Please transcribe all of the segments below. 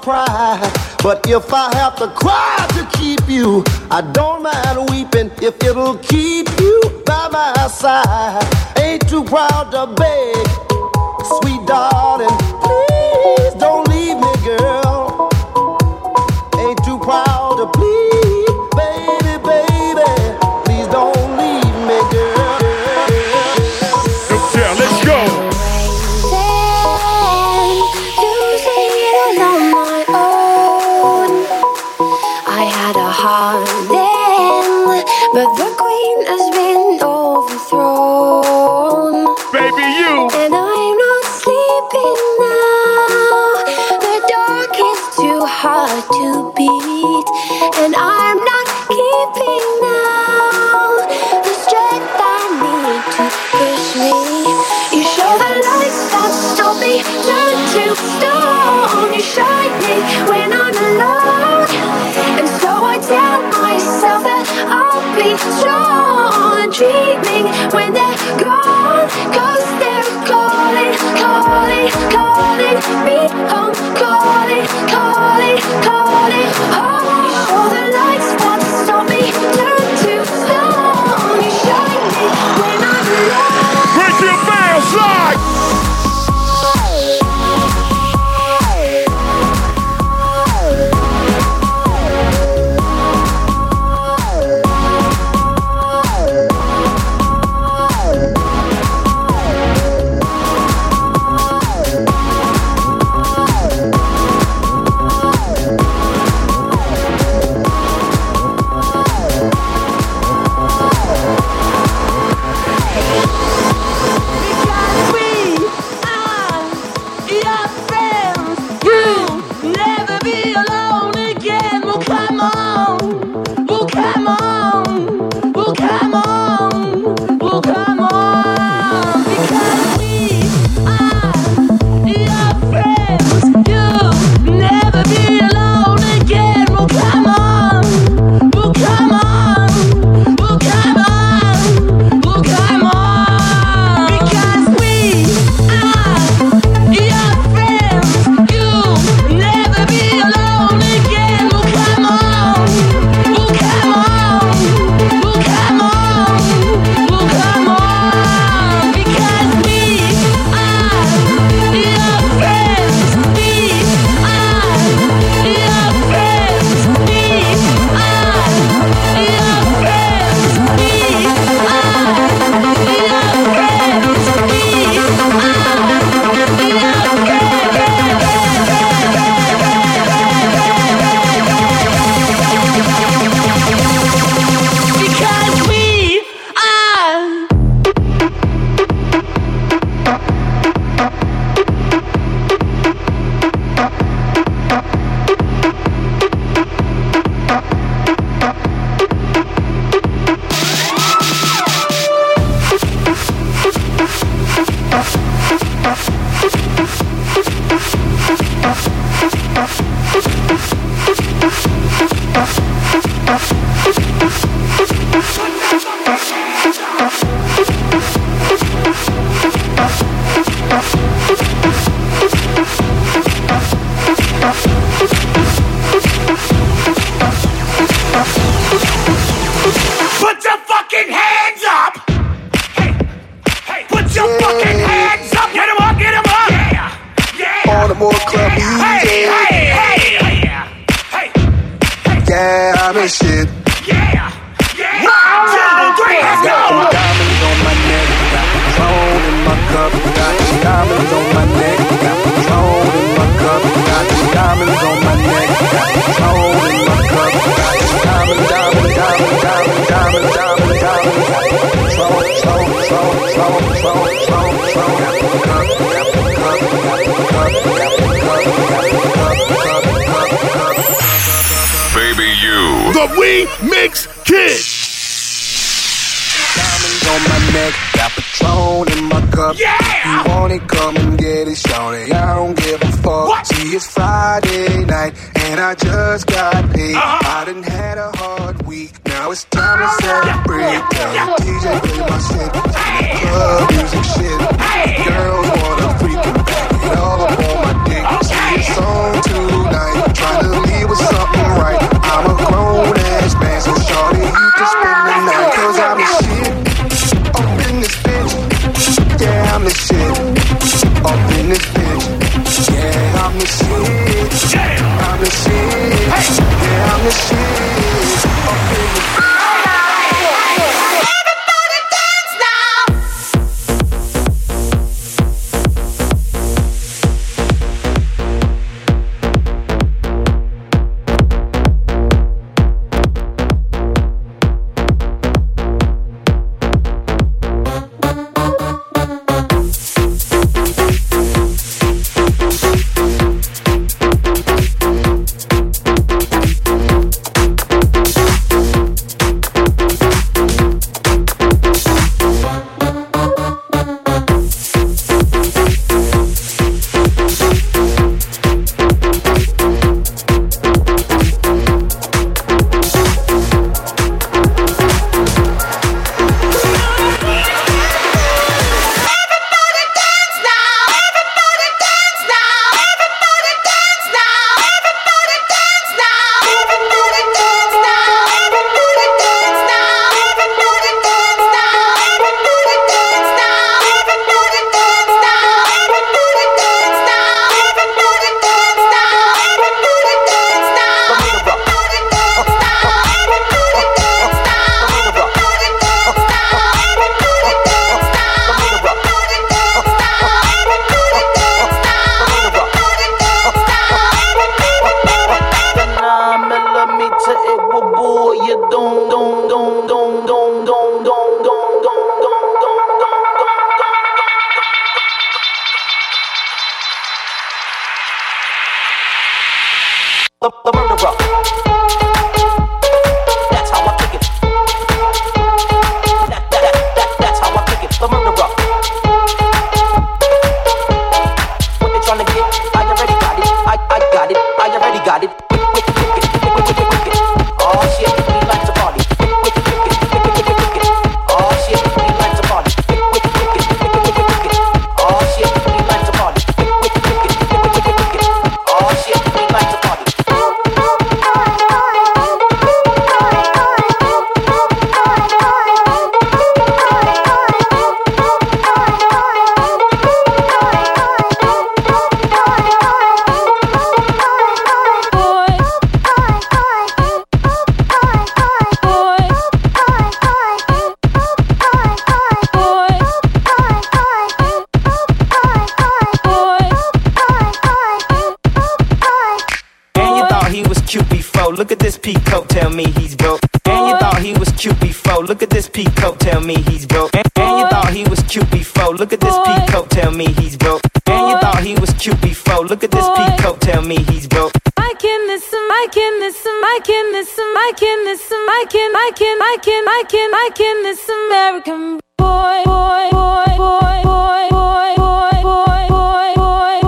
pride. But if I have to cry, when they up. Yeah! You want it, come and get it, Shawty. I don't give a fuck. What? See, it's Friday night, and I just peacoat. Look at this peacoat, tell me he's broke. And, and you thought he was cute before. Look at this peacoat, tell me he's broke. And you thought he was cute before. Look at this peacoat, tell me he's broke. I can this I can this I can this I can this I can I can I can I can I can this American boy boy boy boy boy boy boy boy boy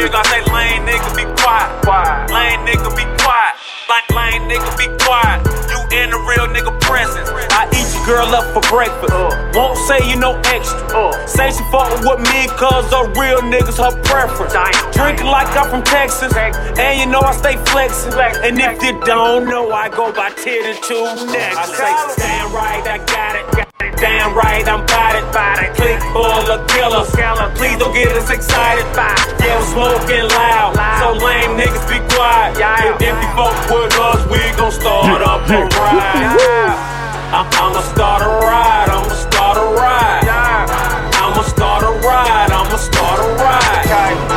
nigga. I say lame nigga be quiet. Lame nigga be quiet. Lame, lame nigga be quiet. You in the real nigga presence. I eat your girl up for breakfast. Won't say you no extra. Say she fuckin' with me cause the real niggas her preference. Drinking like I'm from Texas. And you know I stay flexin'. And if you don't know, I go by 10 and 2 next. I say, stand right, I got it. Damn right, I'm bout it. Click full of killers. Please don't get us excited. Yeah, I'm smoking loud. So lame niggas be quiet. If you fuck with us, we gon' start up a ride. I'm, I'ma start a ride. I'ma start a ride. I'ma start a ride. I'ma start a ride.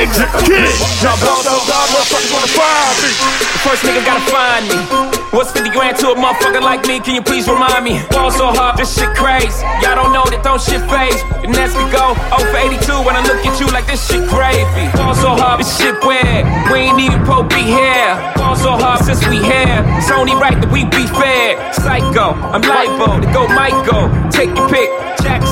Weed makes it kick. Y'all both those dog motherfuckers wanna find me. The first nigga gotta find me. What's 50 grand to a motherfucker like me? Can you please remind me? Ball so hard, this shit crazy. Y'all don't know that don't shit faze. And as we go, 0 for 82 when I look at you like this shit gravy. Ball so hard, this shit weird. We ain't even pro be here. Ball so hard since we here. It's only right that we be fair. Psycho, I'm libo to go Michael. Take your pick.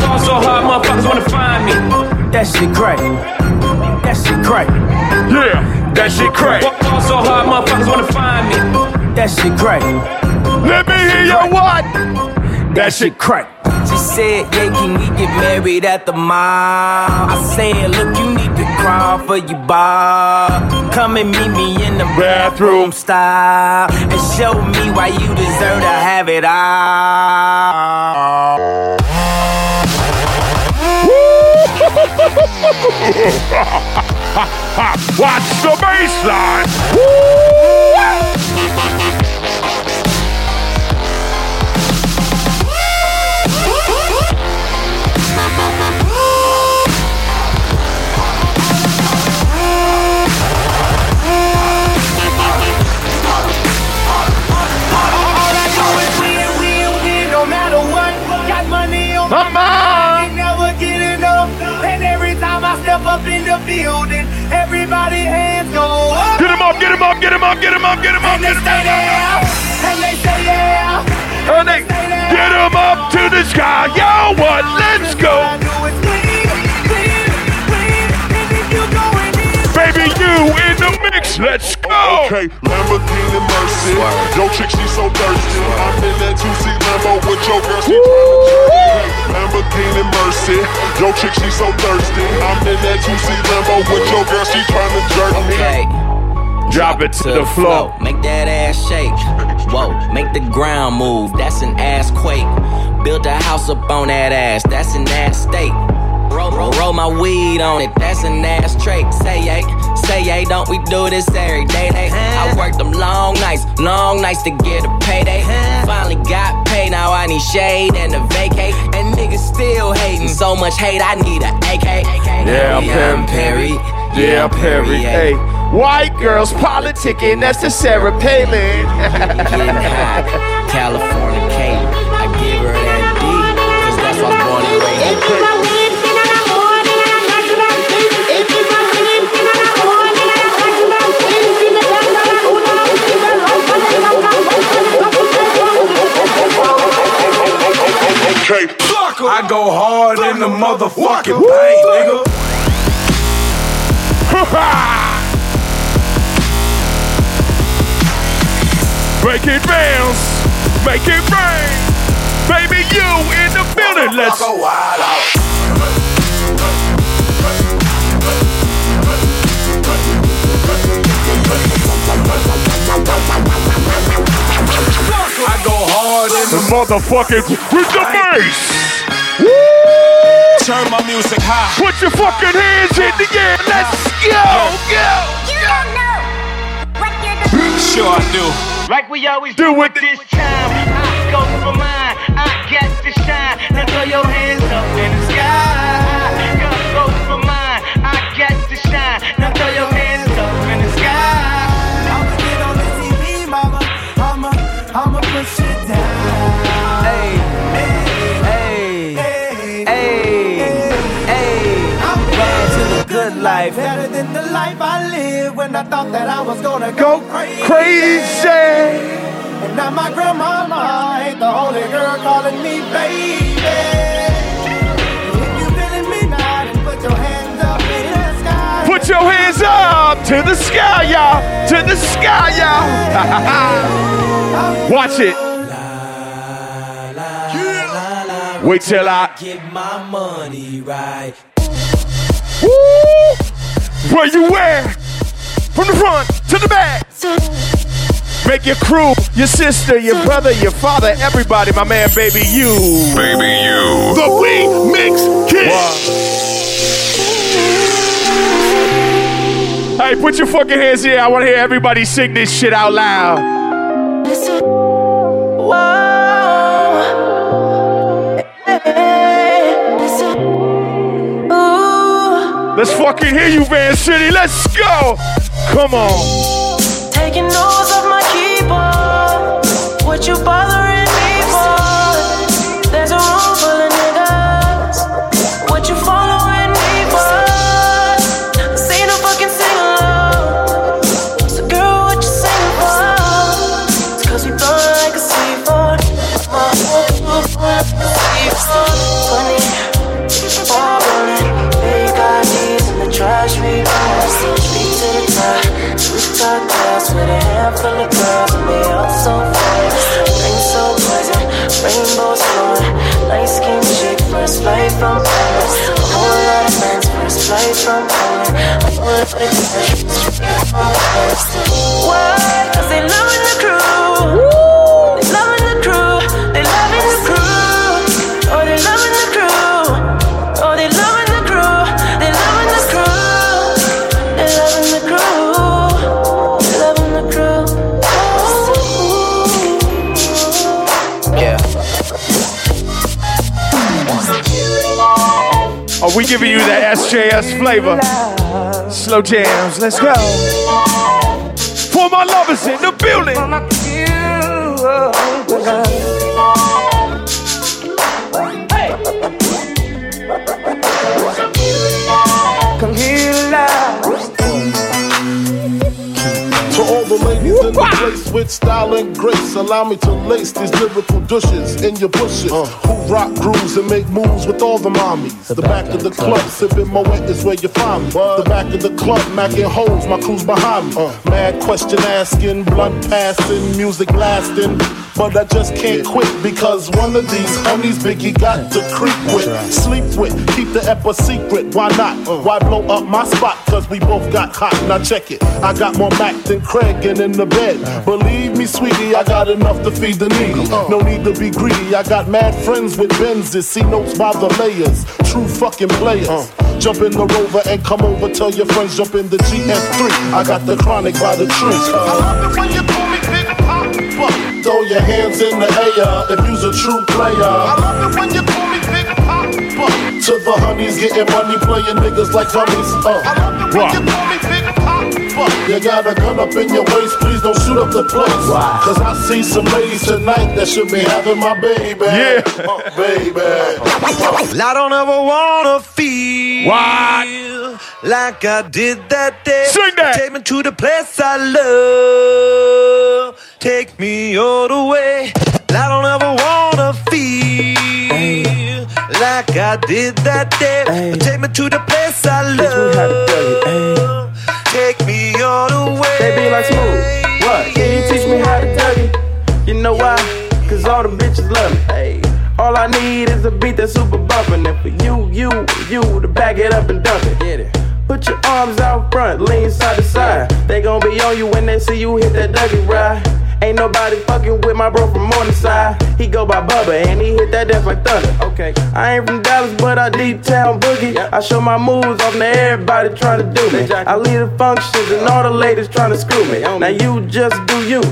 Fall so hard, motherfuckers wanna find me. That shit crack. That shit crack. Yeah, that shit crack. Fall so hard, motherfuckers wanna find me. That shit crack. Let me hear your what? That shit crack. She said, yeah, can we get married at the mall? I said, look, you need to crawl for your bar. Come and meet me in the bathroom style and show me why you deserve to have it all. Watch the baseline. no up in the building, everybody hands go up. Get him up, get him up, get him up, get him up, get him up, And they get him stay there, and they say yeah. up. And they get him up to the sky. Yo, what? Let's go. Baby, you in the mix. Let's go. Okay, Lamborghini Mercy. Yo, chick, she so thirsty. I'm in that 2C Lambo with your girl, she tryna jerk me. Lamborghini Mercy. Yo, chick, she so thirsty. I'm in that 2C Lambo with your girl, she tryna jerk me. Okay. Drop it to the floor. Make that ass shake. Whoa, make the ground move. That's an ass quake. Build a house up on that ass. That's an ass state. Roll, roll, roll my weed on it. That's an ass trait. Say yay, say hey, Don't we do this every day? Day. I worked them long nights, long nights to get a payday. Finally got paid. Now I need shade and a vacate. And niggas still hating. So much hate. I need a AK. Yeah, I'm I'm Perry. Yeah, Perry. Hey, white girls politicking. That's the Sarah Palin. getting high. California Okay, I go hard in the motherfucking paint, nigga. Make it bounce. Make it rain. Baby, you in the building. Let's Go wild out. I go hard in the the motherfucking with the bass. turn my music high. Put your fucking hands in the air. Let's go. Go. You don't know what you're doing. Sure I do. Like we always Do do it. this time. I go for mine. I got to shine. Now throw your hands up life. better than the life I lived when I thought that I was gonna Go go crazy. crazy. And now my grandmama ain't the only girl calling me baby. If you feeling me now, put your hands up in the sky. Put your hands up to the sky, y'all. To the sky, y'all. Watch it. Wait till I. Get my money right. Woo! Where you wear? From the front to the back. Make your crew, your sister, your brother, your father, everybody, my man, baby, you. Baby, you. The We Mix Kid. Hey, put your fucking hands here. I want to hear everybody sing this shit out loud. Let's fucking hear you, Van City. Let's go. Come on. Giving you that SJS flavor? Slow jams, let's go. For my lovers in the building. In the place with style and grace, allow me to lace these lyrical douches in your bushes. Uh. Who rock grooves and make moves with all the mommies. The, back, of the club, sipping Moet is where you find me. The back of the club, macking holes, my crew's behind me. Uh. Mad question asking, blunt passing, music lasting. But I just can't quit because one of these homies Biggie got to creep with, sleep with, keep the ep a secret. Why not? Why blow up my spot? Cause we both got hot. Now check it. I got more Mac than Craig and in the bed. Believe me, sweetie, I got enough to feed the needy. No need to be greedy. I got mad friends with Benzes. See notes by the layers. True fucking players. Jump in the rover and come over. Tell your friends jump in the GS3. I got the chronic by the tree. Your hands in the air if you's a true player. I love it when you call me Big Papa. To the honeys getting money, playing niggas like dummies. Uh, I love it when you call me Big Papa. You got a gun up in your waist, please don't shoot up the place. Cause I see some ladies tonight that should be having my baby. Yeah. Uh, baby. I don't ever wanna feel What? Like I did that day. Sing that. Take me to the place I love. Take me all the way. I don't ever wanna feel like I did that day. Take me to the place I love. Take me all the way. They be like smooth. What? Can you teach me how to Dougie? You You know why? Cause all the bitches love me. Hey. All I need is a beat that's super bumpin'. And for you, you, you to back it up and dump it. Get it. Put your arms out front, lean side to side. They gon' be on you when they see you hit that Dougie ride. Ain't nobody fucking with my bro from Morningside. He go by Bubba and he hit that death like thunder. Okay. I ain't from Dallas, but I D-Town boogie. I show my moves off to everybody trying to do me. I lead the functions and all the ladies trying to screw me. Now you just do you.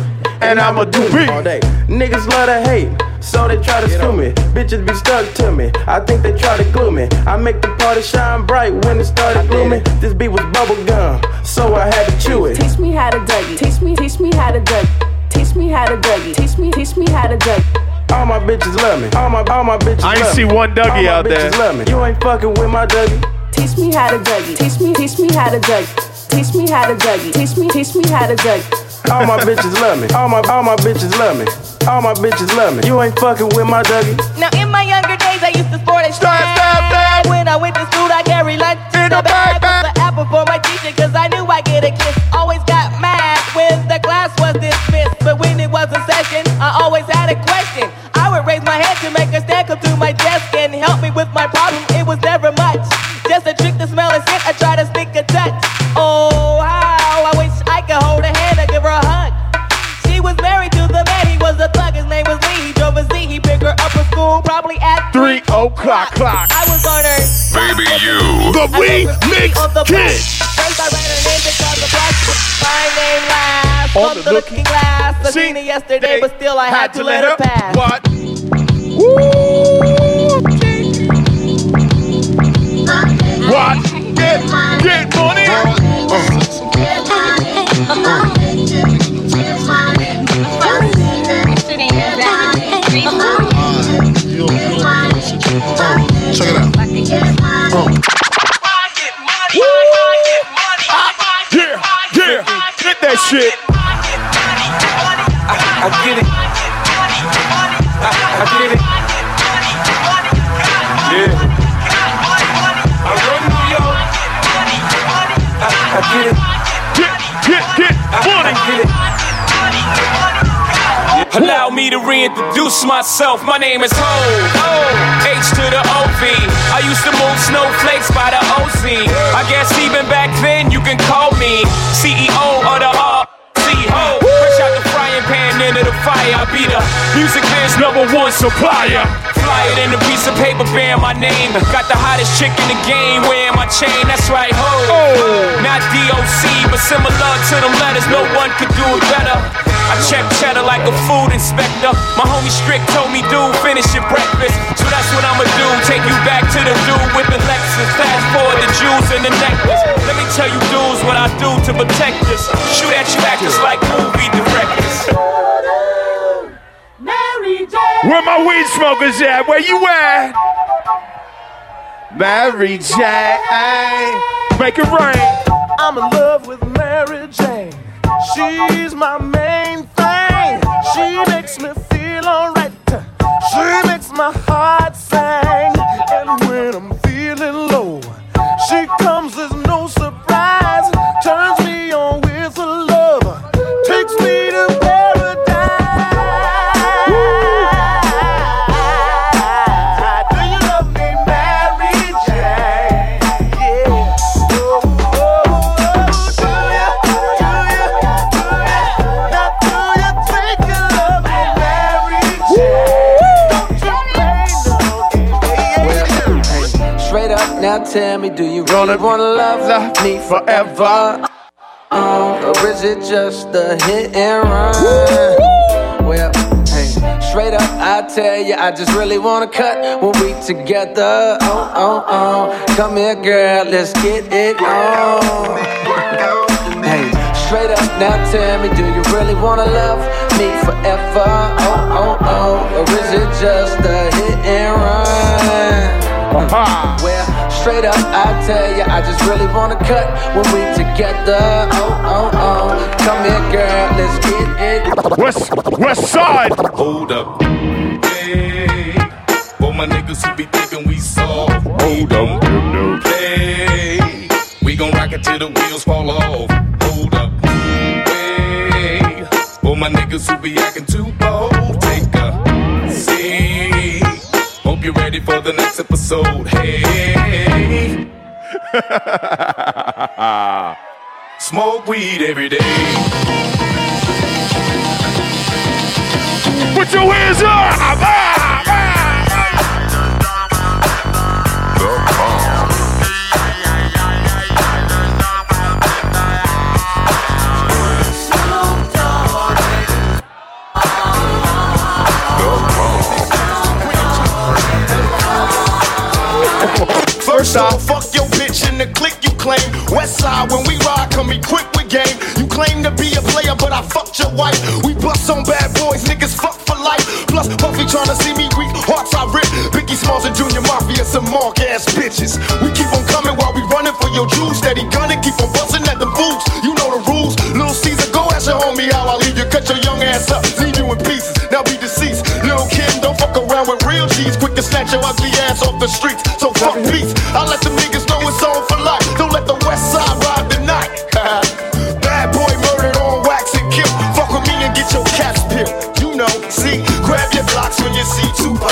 And I'ma do me. all day. Niggas love to hate, so they try to screw me. Bitches be stuck to me. I think they try to glue me. I make the party shine bright when it started glooming. This beat was bubble gum, so I had to chew it. Teach me how to Dougie. Teach me, teach me how to Dougie. Teach me how to Dougie. Teach me, teach me how to Dougie. All my bitches love me. All my, all my bitches love me. I ain't love see me. one Dougie all my out there. Love me. You ain't fucking with my Dougie. Teach me how to Dougie. Teach me, teach me how to Dougie. Teach me how to Dougie. Teach me, teach me how to Dougie. All my bitches love me. All my, all my bitches love me. All my bitches love me. You ain't fucking with my Dougie. Now in my younger days, I used to sport a stop. When I went to school, I carried lunch myself. My name is Hov. H to the OV. I used to move snowflakes by the OC. I guess even back then you can call me CEO of the RC Ho. Fresh out the frying pan into the fire. I be the music biz number one supplier. Fly it in a piece of paper bearing my name. Got the hottest chick in the game wearing my chain. That's right, ho. Oh. Not DOC, but similar to them letters. No one could do it better. I check cheddar like a food inspector. My homie Strick told me, dude, finish your breakfast. So that's what I'ma do. Take you back to the dude with the Lexus. Fast forward the jewels and the necklace. Let me tell you, dudes, what I do to protect us. Shoot at you actors like movie directors. Where my weed smokers at? Where you at? Mary Jane, make it rain. I'm in love with Mary Jane. She's my main thing. She makes me feel alright. She makes my heart sing. And when I'm feeling low, she comes as me, do you really wanna love me forever? Uh, or is it just a hit and run? Well, hey, straight up, I tell you, I just really wanna cut when we together. Oh, oh, oh, come here, girl, let's get it on. Hey, straight up, now tell me, do you really wanna love me forever? Oh, oh, oh, or is it just a hit and run? Well, straight up, I tell you, I just really wanna cut when we together. Oh, oh, oh, come here, girl, let's get it. West, west side. Hold up. Hey, for my niggas who be thinking we soft. Hold up. Play. We gon' rock it till the wheels fall off. Hold up. Hey, for my niggas who be acting too bold. You're ready for the next episode. Hey. Smoke weed every day. Put your hands up. Ah, ah, First off, fuck your bitch and the click you claim. West side, when we ride, come equipped with game. You claim to be a player, but I fucked your wife. We bust on bad boys, niggas fuck for life. Plus, Puffy tryna see me weak, hearts I rip. Biggie Smalls and Junior Mafia, some mark ass bitches. We keep on coming while we running for your jewels. Steady gunning, keep on busting at the boots. You know the rules. Little Caesar, go ask your homie how I leave you. Cut your young ass up, leave you in pieces. Now be deceased. Little Kim, don't fuck around with real G's. Quick to snatch your ugly ass off the streets. So fuck peace. I let them niggas know it's on for life. Don't let the west side ride the night. Bad boy murdered on wax and kill. Fuck with me and get your caps peeled. You know, see, grab your Glocks when you see Tupac.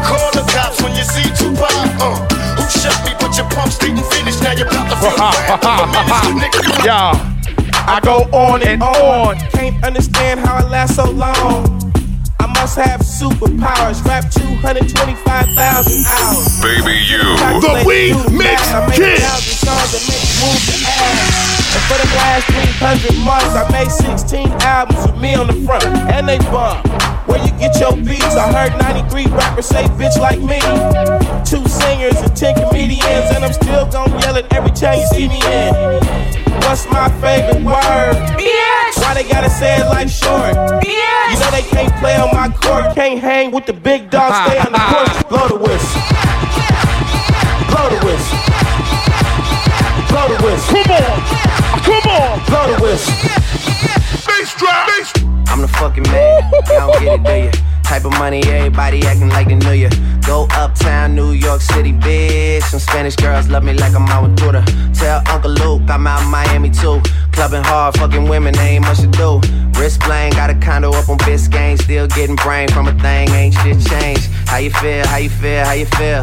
Call the cops when you see Tupac. Uh, who shot me? Put your pumps didn't finish. Now you're about to feel bad. Nigga, Yeah. I go on and on. Can't understand how it lasts so long. I must have superpowers. Rap 225,000 hours. Baby, you. The We Mix I make Kid. a thousand songs that make you move your ass. For the last 300 months, I made 16 albums with me on the front, and they bump. Where you get your beats? I heard 93 rappers say bitch like me. Two singers and 10 comedians, and I'm still gonna yell it every time you see me in. What's my favorite word? Bitch! Why they gotta say it like short? Bitch! You know they can't play on my court, can't hang with the big dogs, stay on the court. Blow the whistle. Blow the whistle. Blow the whistle. Come on. Come on. Blow the whistle. Bass drop. I'm the fucking man. Y'all don't get it, do ya? Type of money, everybody acting like they knew ya. Go uptown, New York City, bitch. Some Spanish girls love me like I'm out with Duda. Tell Uncle Luke I'm out Miami too. Clubbing hard, fucking women, ain't much to do. Wrist bling, got a condo up on Biscayne. Still getting brain from a thing, ain't shit changed. How you feel, how you feel, how you feel?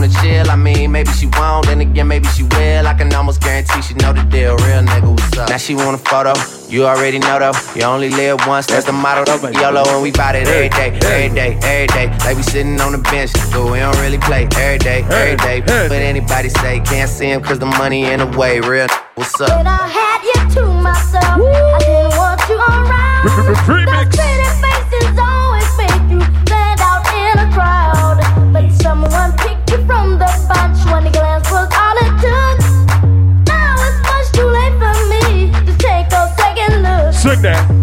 wanna chill. I mean, maybe she won't, then again, maybe she will. I can almost guarantee she know the deal. Real nigga, what's up? Now she want a photo. You already know though. You only live once, that's the motto. YOLO, and we bout it every day, every day, every day. Like we sitting on the bench, but we don't really play every day, every day. But anybody say can't see him cause the money in the way. Real what's up? When up? I had you to myself, I didn't want you around. Remix. That.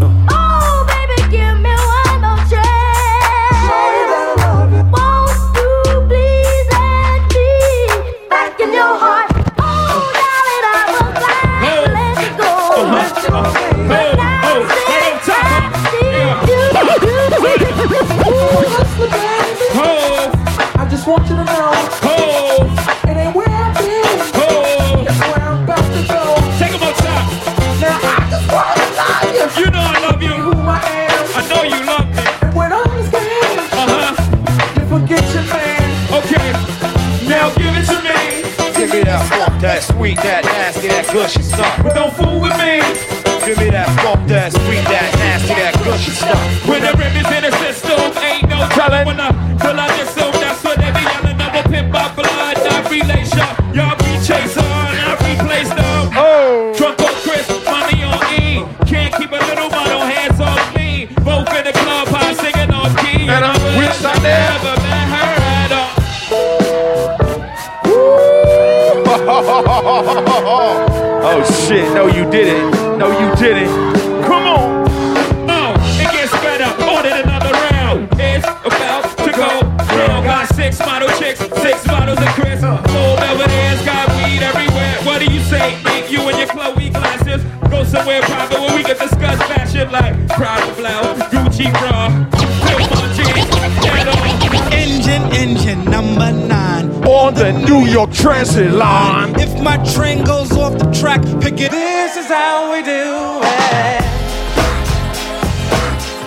Line. If my train goes off the track, pick it. This is how we do it.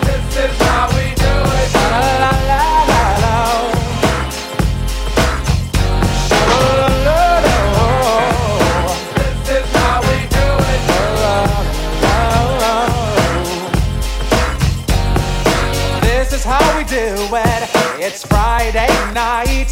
This is how we do it. La la la. It's Friday night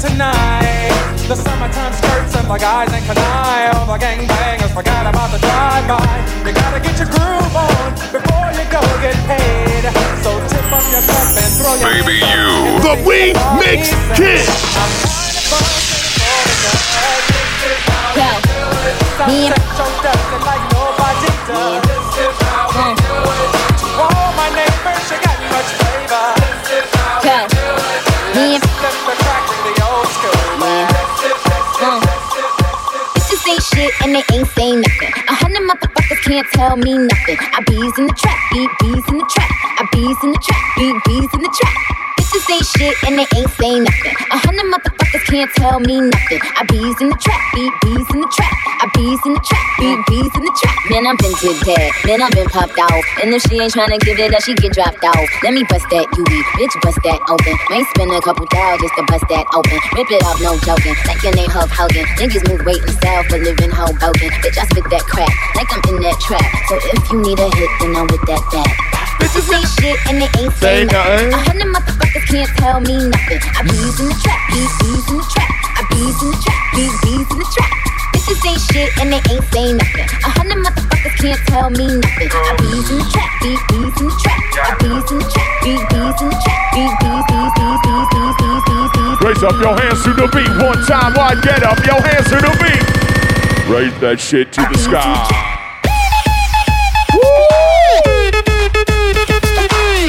tonight. The summertime skirts and the guys in canine. All the gangbangers forgot about the drive-by. You gotta get your groove on before you go get paid. So tip up your cup and throw your Baby, hands up. you. The We Mix Kid. Me like shit and they ain't saying nothing. A hundred motherfuckers can't tell me nothing. I bees in the trap, beat bees in the trap. I bees in the trap, beat bees in the trap. Bitches ain't shit and they ain't saying nothing. A hundred motherfuckers can't tell me nothing. I bees in the trap, beat bees in the trap. I bees in the trap, beat bees in the trap. Man, I've been to dead. Man, I've been popped out. And if she ain't tryna give it up, she get dropped out. Let me bust that UV, bitch, bust that open. Might spend a couple thousand just to bust that open. Rip it off, no joking. Like your name Hulk Hogan. Niggas move weight and style for living Hoboken. Bitch, I spit that crap like I'm in that trap. So if you need a hit, then I'm with that back. Bitches ain't shit and they ain't Say nothing. A hundred motherfuckers can't tell me nothing. I bees in the trap, bees, bees in the trap. I bees in the trap, bees, bees in the trap. Bitches ain't shit and they ain't saying nothing. A hundred motherfuckers can't tell me nothing. I bees in the trap, bees, bees in the trap. I bees in the trap, bees, bees in the trap. Bees, bees, bees, bees, bees, bees, bees, bees, bees. Raise up your hands to the beat one time. Why get up your hands to the beat? Raise that shit to the sky.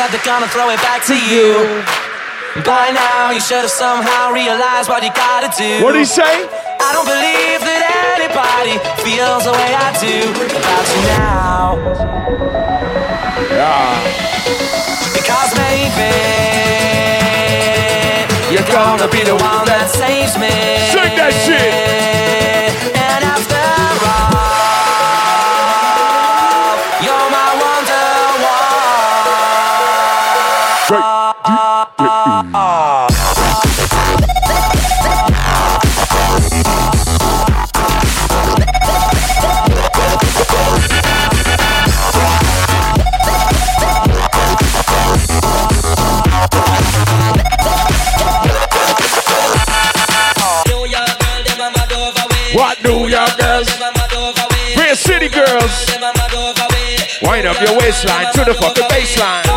that they're gonna throw it back to you. By now, you should have somehow realized what you gotta do. What'd he say? I don't believe that anybody feels the way I do about you now. Yeah. Because maybe you're gonna be the one that saves me. Sing that shit. What New York girls? City girls. Wind up your waistline to the fucking baseline.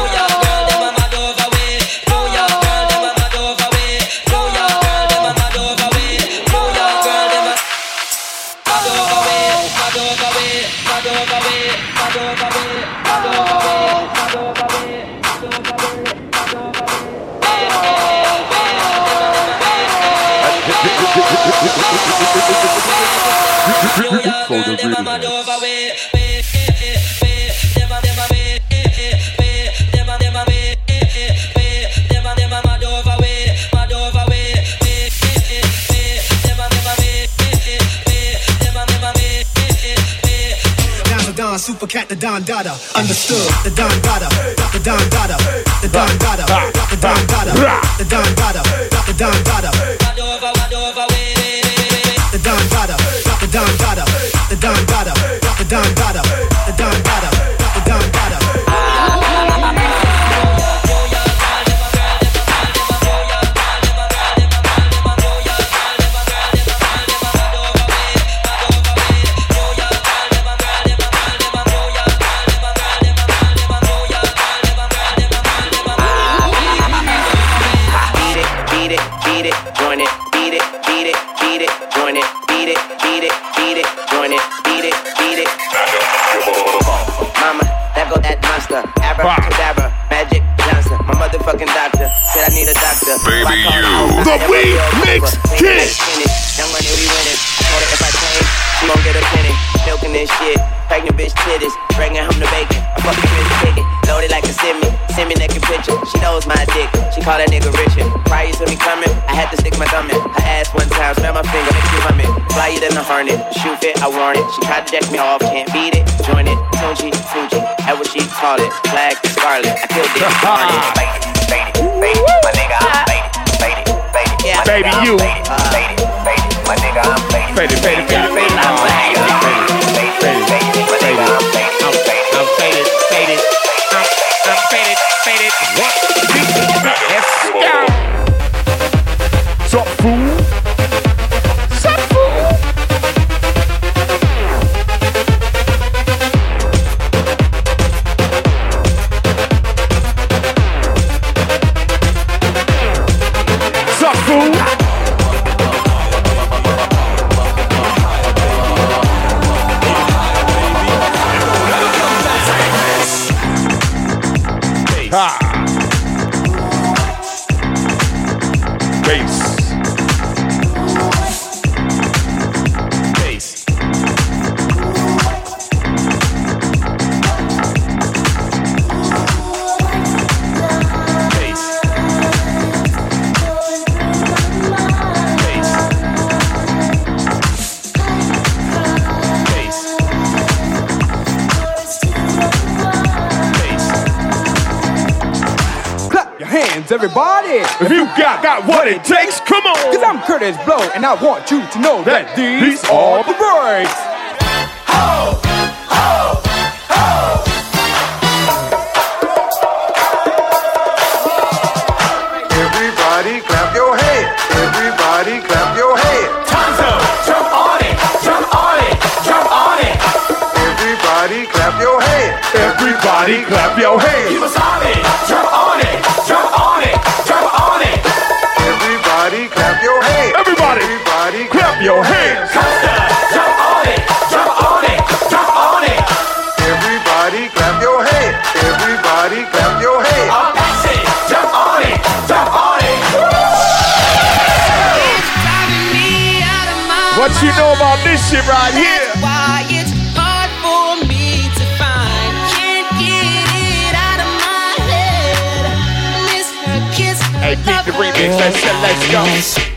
For the the Don, Super Cat, the Don Dada. Understood, the Don Dada, Mama, that go that monster, abracadabra, magic Johnson, my motherfucking doctor said I need a doctor. Baby, you. The weed mix kid. Young money, we winning. Told her if I change, she gon' get a penny. Milking this shit, pregnant bitch titties, bringing home the bacon. I fucking bitch ticket. Loaded like a semi, semi naked picture. She knows my dick, she call that nigga Richard. Prior to me coming, I had to stick my thumb in. Her ass one time, smell my finger, make you humming. Flyer than a hornet, shoe fit, I want it. She tried to jack me off, can't beat it. Join it, Fuji, Fuji, that what she call it. Black, scarlet, I killed it, burn it. Fade it, fade it, fade it, my nigga, I'm faded, faded, faded. Yeah, Baby, you. Faded, faded, faded, my nigga, I'm faded. Faded, faded, faded, faded. I'm faded, faded, everybody. If you got got what it takes, come on. Cause I'm Kurtis Blow, and I want you to know that these are the words. Ho, ho, ho! Everybody clap your hands. Everybody clap your hands. Time's. Jump on it. Jump on it. Jump on it. Everybody clap your hands. Everybody clap your hands. Keep us on it. Remix. Let's, let's go.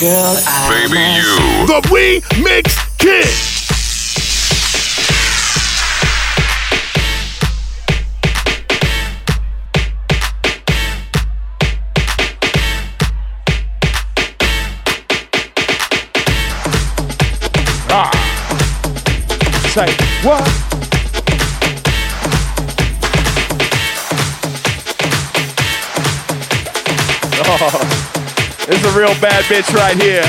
Girl, I Baby, you. The We Mix real bad bitch right here.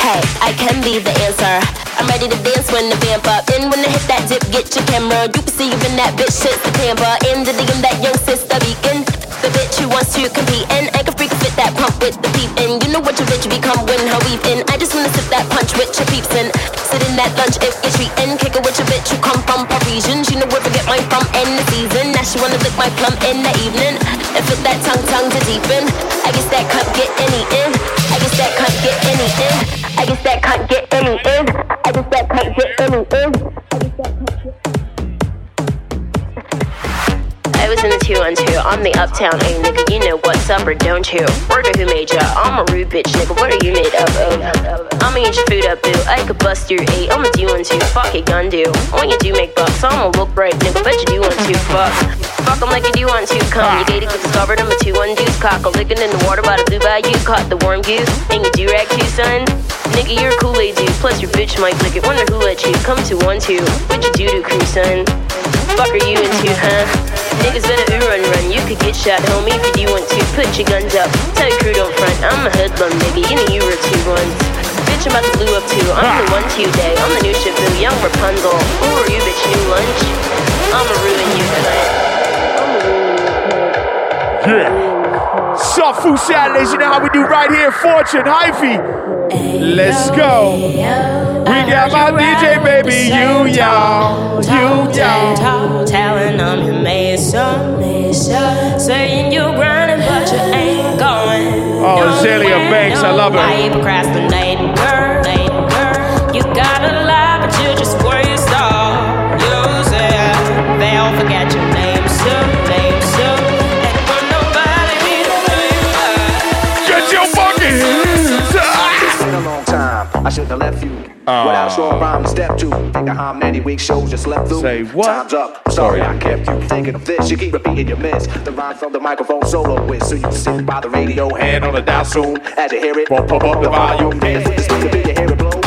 Hey, I can be the answer. I'm ready to dance when the vamp up. And when I hit that dip, get your camera. You can see you in that bitch shit, the camera. In the DM, that young sister beacon. The bitch who wants to compete. And I can freak fit that pump with the peep. And you know what your bitch become when her weave in. I just wanna sip that punch with your peeps in. Sit in that lunch if you're treating. Kick it with your bitch who come from Parisians. You know where to get mine from in the season. Now she wanna lick my plum in the evening. And fit that tongue, tongue to deepen. I guess that cup get any. The two. I'm the uptown A nigga. You know what's up or don't you? Word who made ya? I'm a rude bitch nigga. What are you made up of? Oh? I'ma eat your food up, boo. I could bust your eight. I'ma do one two. Fuck it, gun do. When you do make bucks, I'ma look bright, nigga. Bet you do one to. Fuck. Fuck 'em like you do one to. Come, you gated, get discovered. I'm a two one deuce. Cock a licking in the water by the blue bayou. Caught the warm goose. And you do rag too, son. Nigga, you're a Kool-Aid dude. Plus your bitch might lick it. Wonder who let you come to one two. What you do to crew, son? Fuck are you into, huh? Niggas better ooh run run. You could get shot, homie, if you want to. Put your guns up. Tell your crew don't front. I'm a hoodlum, nigga. You know you were two ones. Bitch, I'm about to blue up too. I'm the one two day. I'm the new Shifu, young Rapunzel. Who are you, bitch? New lunch? I'ma ruin you tonight. Yeah. Food Saturdays, you know how we do right here. Fortune, Hyphy, Let's go. We got my DJ baby, you y'all, you y'all. Telling them you made some, saying you're grinding but you ain't going. Oh, Azealia Banks, I love her. I should have left you. Uh, what I saw ah. rhyme step two. Think of how many weeks shows you slept through. Say what? Time's up. Sorry, Sorry, I kept you thinking of this. You keep repeating your miss. The rhyme from the microphone solo with. So you sit by the radio, hand on the dial soon. As you hear it, bump, bump up the volume. Dance with the speaker, you hear it blow.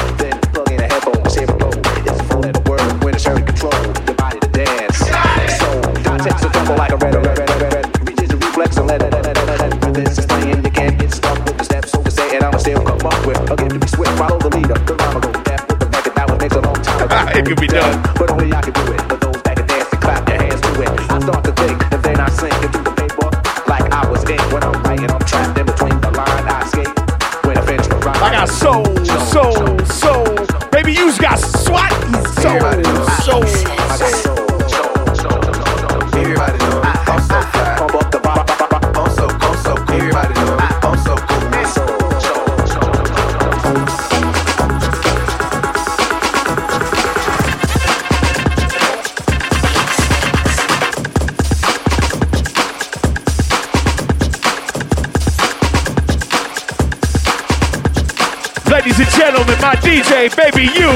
DJ, baby, you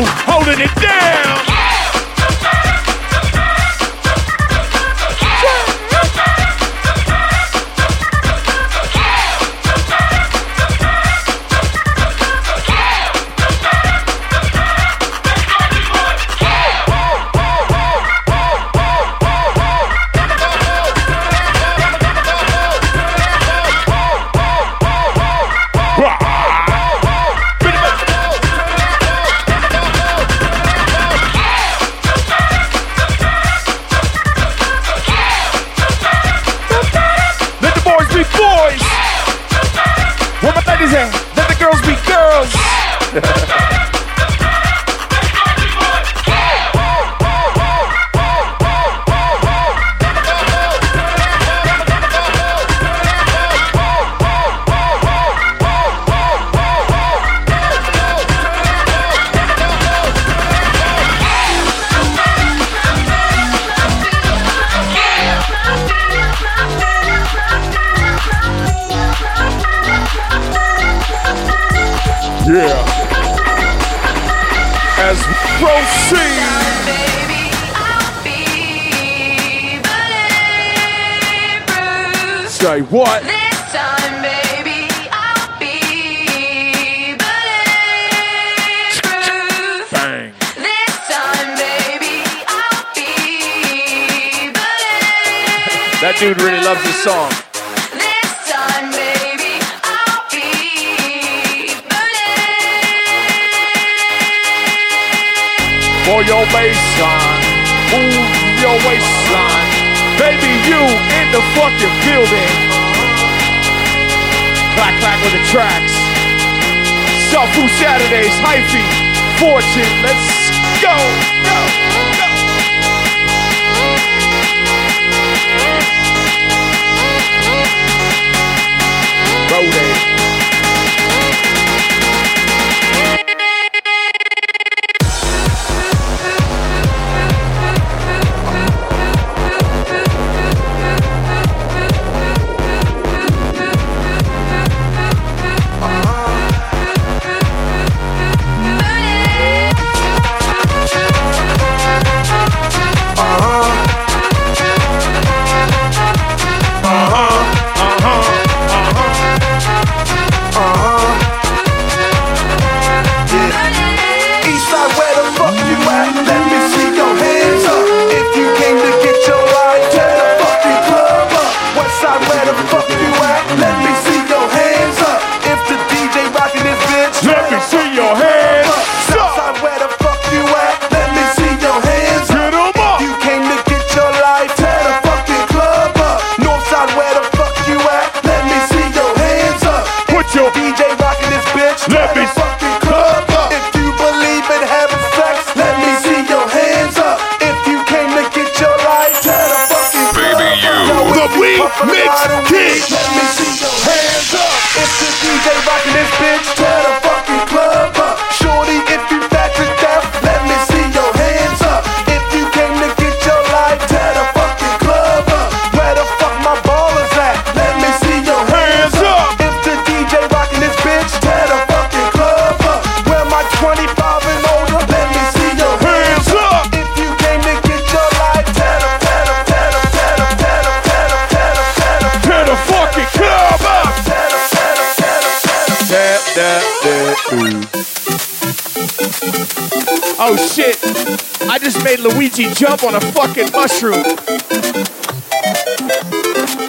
jump on a fucking mushroom.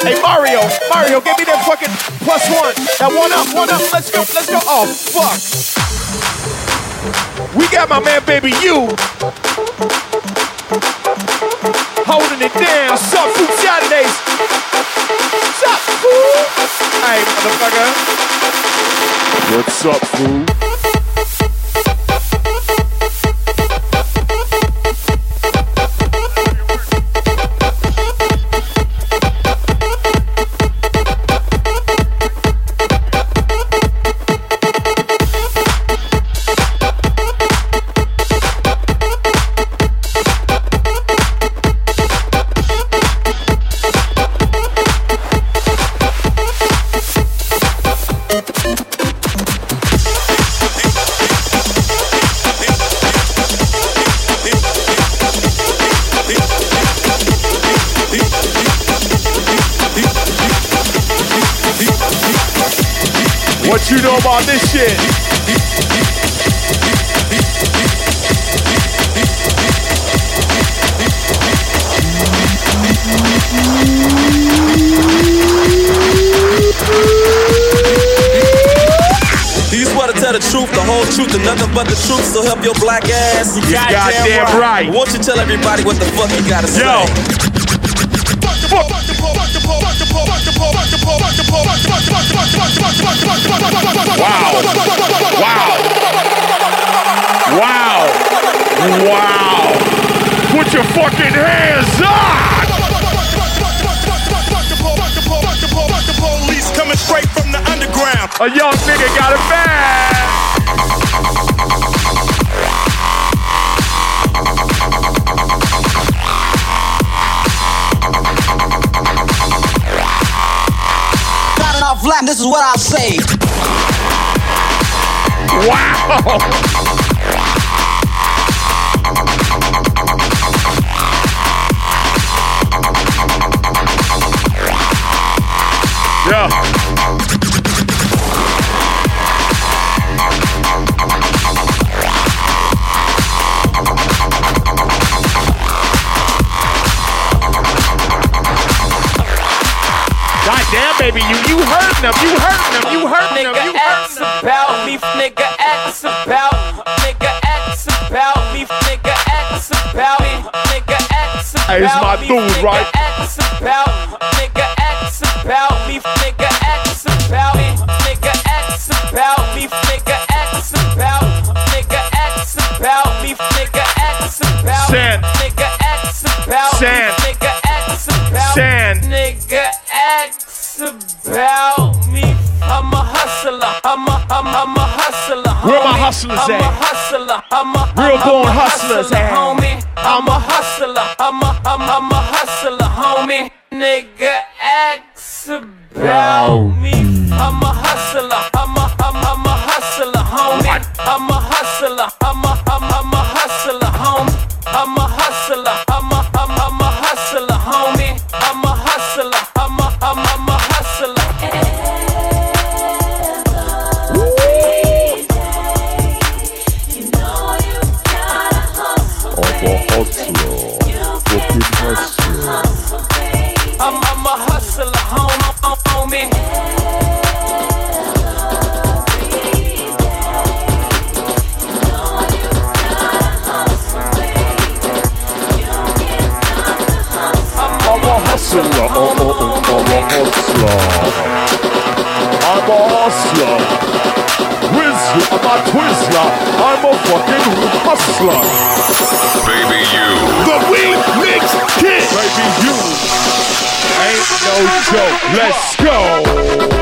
Hey Mario, Mario, give me that fucking plus one. That one up, one up. Let's go, let's go. Oh fuck! We got my man, baby, you baby, you you hurting them, you hurting them, you hurting them, you Nigga ask about me, nigga ask about, nigga ask about me, nigga ask about me, nigga ask about Hey, this my me, dude, nigga right? ask about, nigga ask about me, nigga ask about me, nigga ask about me, nigga ask about, nigga ask about me, nigga ask about, Sand. nigga ask about, Sand. nigga ask about, Sand. nigga I'm a, I'm, I'm a hustler. Where my homie. hustlers I'm at? a hustler. I'm a, Real I'm, born a hustlers hustler, homie. I'm a hustler. I'm a, I'm, I'm a hustler, homie. Nigga, ask about me. I'm a. I'm a fucking hustler. Baby, you. The Weed Mix Kid. Baby, you. Ain't no joke. Let's go.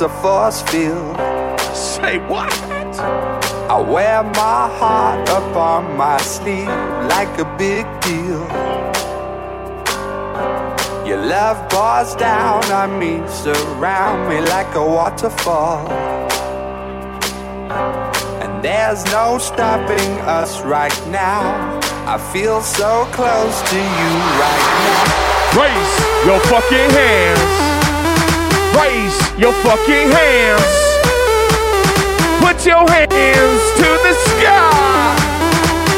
It's a force field. Say what? I wear my heart up on my sleeve like a big deal. Your love pours down on me, surround me like a waterfall. And there's no stopping us right now. I feel so close to you right now. Raise your fucking hands. Raise your fucking hands. Put your hands to the sky.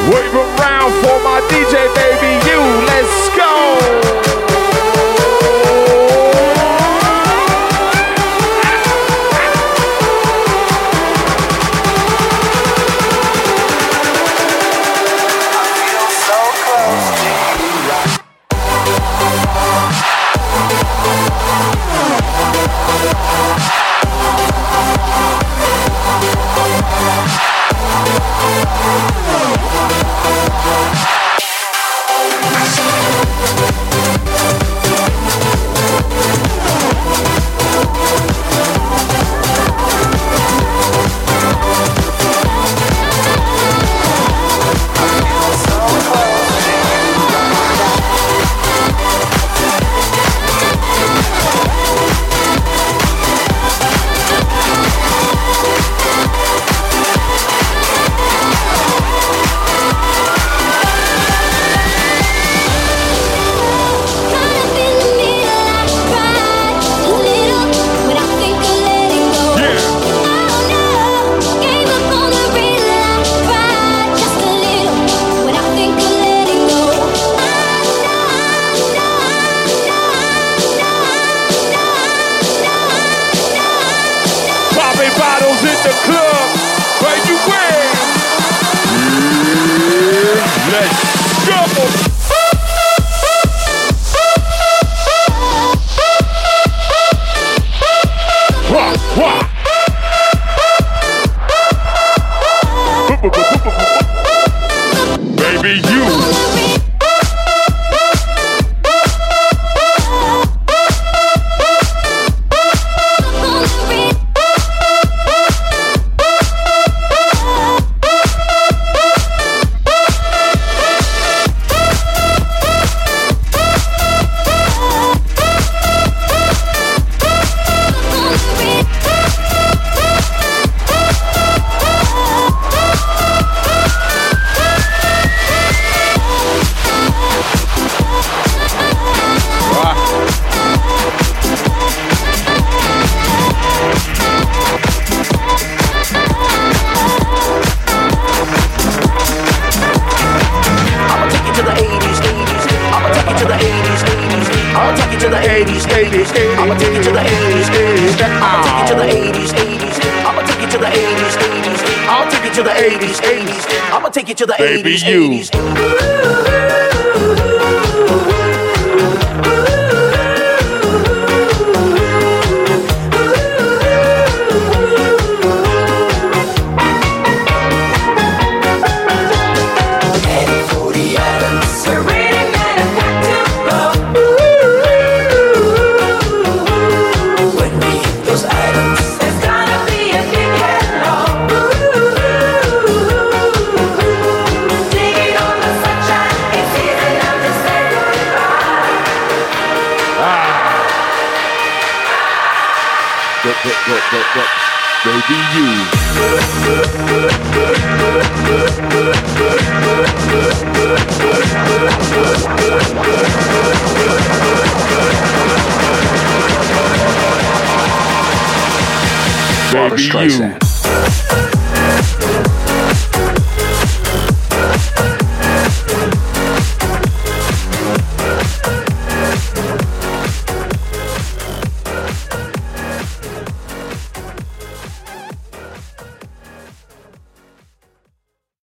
Wave around for my DJ baby you. Let's go. 80s, you. 80s.